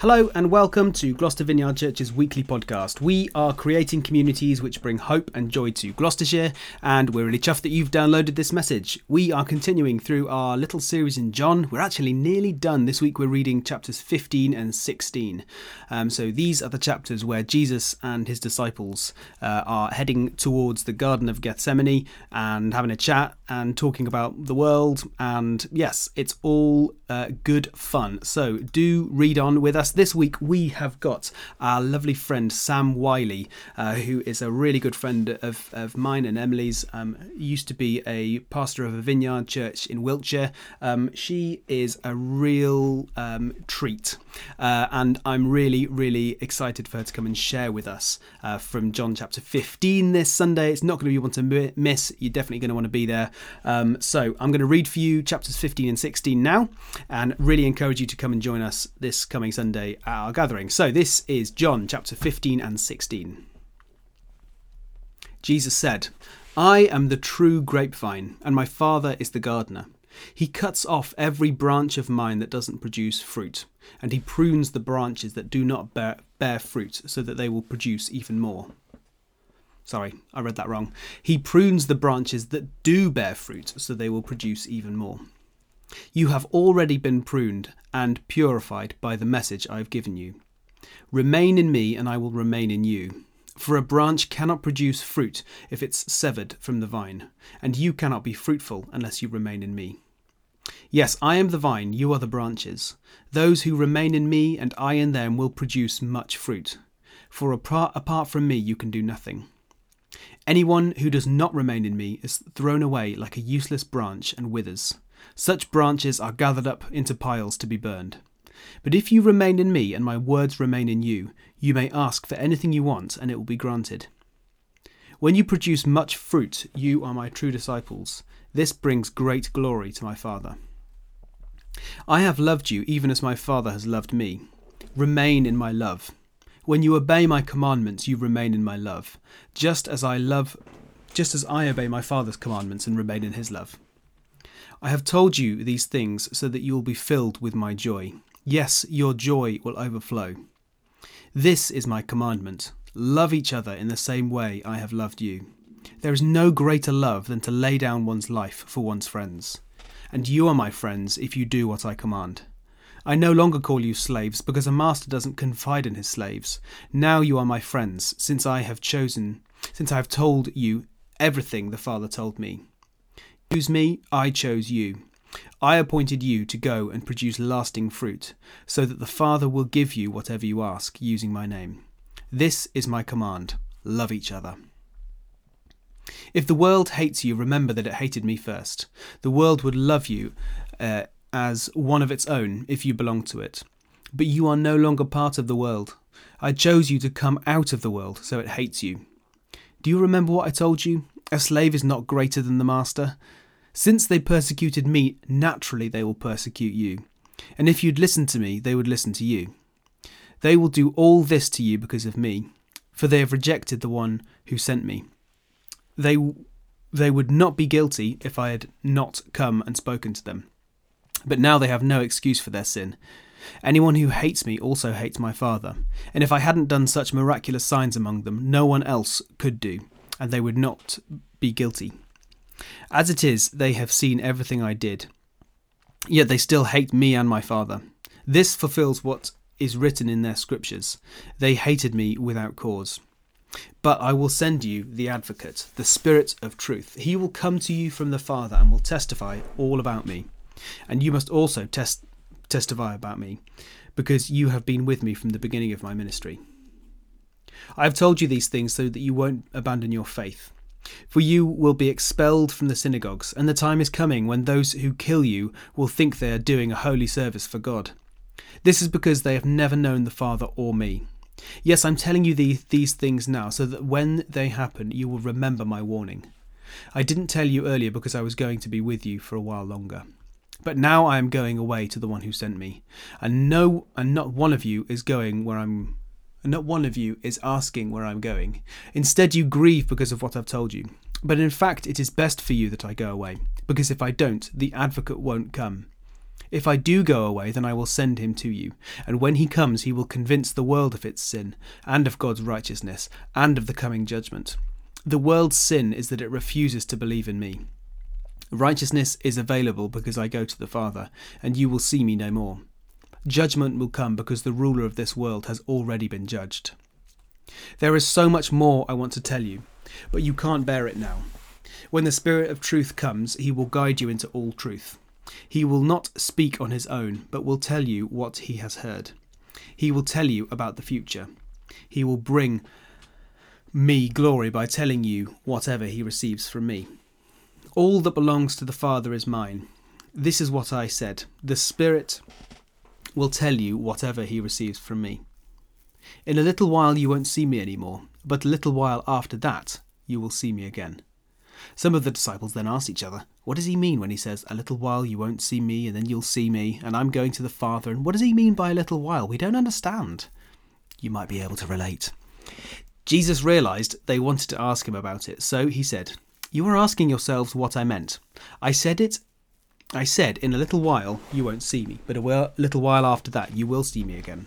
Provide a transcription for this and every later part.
Hello and welcome to Gloucester Vineyard Church's weekly podcast. We are creating communities which bring hope and joy to Gloucestershire, and we're really chuffed that you've downloaded this message. We are continuing through our little series in John. We're actually nearly done. This week we're reading chapters 15 and 16. Um, so these are the chapters where Jesus and his disciples uh, are heading towards the Garden of Gethsemane and having a chat and talking about the world. And yes, it's all uh, good fun. So do read on with us this week we have got our lovely friend Sam Wiley, uh, who is a really good friend of, of mine and Emily's. Um, used to be a pastor of a vineyard church in Wiltshire. Um, she is a real um, treat, uh, and I'm really, really excited for her to come and share with us uh, from John chapter 15 this Sunday. It's not going to be one to miss. You're definitely going to want to be there. Um, so I'm going to read for you chapters 15 and 16 now, and really encourage you to come and join us this coming Sunday At our gathering. So this is John chapter 15 and 16. Jesus said, I am the true grapevine, and my Father is the gardener. He cuts off every branch of mine that doesn't produce fruit, and he prunes the branches that do not bear, bear fruit, so that they will produce even more. Sorry, I read that wrong. He prunes the branches that do bear fruit, so they will produce even more. You have already been pruned and purified by the message I have given you. Remain in me, and I will remain in you. For a branch cannot produce fruit if it's severed from the vine, and you cannot be fruitful unless you remain in me. Yes, I am the vine, you are the branches. Those who remain in me and I in them will produce much fruit. For apart, apart from me, you can do nothing. Anyone who does not remain in me is thrown away like a useless branch and withers. Such branches are gathered up into piles to be burned. But if you remain in me and my words remain in you, you may ask for anything you want and it will be granted. When you produce much fruit, you are my true disciples. This brings great glory to my Father. I have loved you even as my Father has loved me. Remain in my love. When you obey my commandments, you remain in my love, just as I love just as I obey my Father's commandments and remain in his love. I have told you these things so that you will be filled with my joy. Yes, your joy will overflow. This is my commandment love each other in the same way I have loved you. There is no greater love than to lay down one's life for one's friends. And you are my friends if you do what I command. I no longer call you slaves because a master doesn't confide in his slaves. Now you are my friends, since I have chosen, since I have told you everything the Father told me chose me, I chose you. I appointed you to go and produce lasting fruit, so that the Father will give you whatever you ask using my name. This is my command love each other. If the world hates you, remember that it hated me first. The world would love you uh, as one of its own if you belonged to it. But you are no longer part of the world. I chose you to come out of the world, so it hates you. Do you remember what I told you? A slave is not greater than the master. Since they persecuted me, naturally they will persecute you. And if you'd listen to me, they would listen to you. They will do all this to you because of me, for they have rejected the one who sent me. They, they would not be guilty if I had not come and spoken to them. But now they have no excuse for their sin. Anyone who hates me also hates my Father. And if I hadn't done such miraculous signs among them, no one else could do, and they would not be guilty. As it is, they have seen everything I did. Yet they still hate me and my Father. This fulfills what is written in their scriptures. They hated me without cause. But I will send you the advocate, the Spirit of truth. He will come to you from the Father and will testify all about me. And you must also test, testify about me, because you have been with me from the beginning of my ministry. I have told you these things so that you won't abandon your faith. For you will be expelled from the synagogues, and the time is coming when those who kill you will think they are doing a holy service for God. This is because they have never known the Father or me. Yes, I'm telling you these, these things now, so that when they happen, you will remember my warning. I didn't tell you earlier because I was going to be with you for a while longer. But now I am going away to the one who sent me, and no, and not one of you is going where I'm and not one of you is asking where I'm going. Instead, you grieve because of what I've told you. But in fact, it is best for you that I go away, because if I don't, the advocate won't come. If I do go away, then I will send him to you. And when he comes, he will convince the world of its sin, and of God's righteousness, and of the coming judgment. The world's sin is that it refuses to believe in me. Righteousness is available because I go to the Father, and you will see me no more. Judgment will come because the ruler of this world has already been judged. There is so much more I want to tell you, but you can't bear it now. When the Spirit of truth comes, he will guide you into all truth. He will not speak on his own, but will tell you what he has heard. He will tell you about the future. He will bring me glory by telling you whatever he receives from me. All that belongs to the Father is mine. This is what I said The Spirit will tell you whatever he receives from me. In a little while you won't see me any more, but a little while after that you will see me again. Some of the disciples then asked each other, What does he mean when he says, A little while you won't see me, and then you'll see me, and I'm going to the Father? And what does he mean by a little while? We don't understand. You might be able to relate. Jesus realized they wanted to ask him about it, so he said, You are asking yourselves what I meant. I said it. I said, In a little while you won't see me, but a little while after that you will see me again.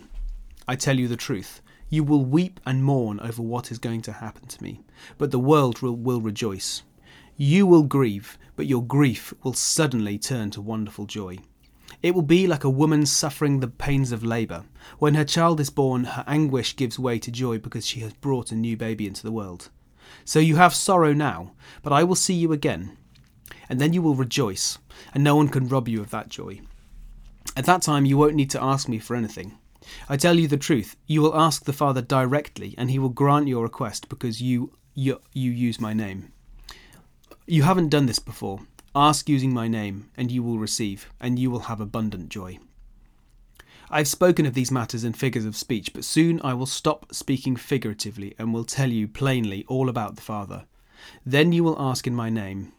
I tell you the truth. You will weep and mourn over what is going to happen to me, but the world will, will rejoice. You will grieve, but your grief will suddenly turn to wonderful joy. It will be like a woman suffering the pains of labour. When her child is born, her anguish gives way to joy because she has brought a new baby into the world. So you have sorrow now, but I will see you again, and then you will rejoice, and no one can rob you of that joy. At that time, you won't need to ask me for anything. I tell you the truth, you will ask the Father directly, and he will grant your request because you, you, you use my name. You haven't done this before. Ask using my name, and you will receive, and you will have abundant joy. I have spoken of these matters in figures of speech, but soon I will stop speaking figuratively and will tell you plainly all about the Father. Then you will ask in my name.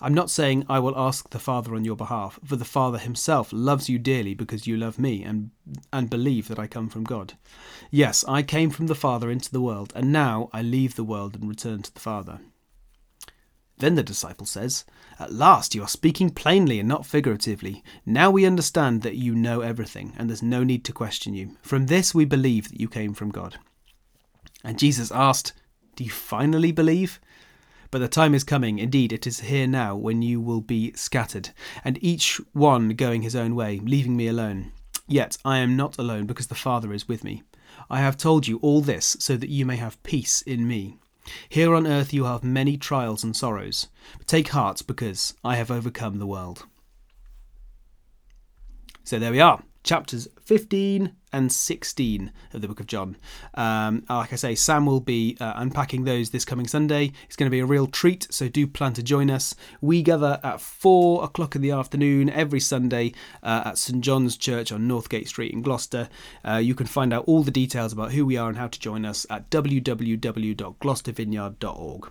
I'm not saying I will ask the Father on your behalf, for the Father himself loves you dearly because you love me and and believe that I come from God. Yes, I came from the Father into the world, and now I leave the world and return to the Father. Then the disciple says, At last you are speaking plainly and not figuratively. Now we understand that you know everything, and there's no need to question you. From this we believe that you came from God. And Jesus asked, Do you finally believe? But the time is coming, indeed, it is here now, when you will be scattered, and each one going his own way, leaving me alone. Yet I am not alone, because the Father is with me. I have told you all this so that you may have peace in me. Here on earth you have many trials and sorrows, but take heart because I have overcome the world. So there we are, chapters 15 and 16 of the book of John. Um, like I say, Sam will be uh, unpacking those this coming Sunday. It's going to be a real treat, so do plan to join us. We gather at 4 o'clock in the afternoon every Sunday uh, at St John's Church on Northgate Street in Gloucester. Uh, you can find out all the details about who we are and how to join us at www.gloucestervineyard.org.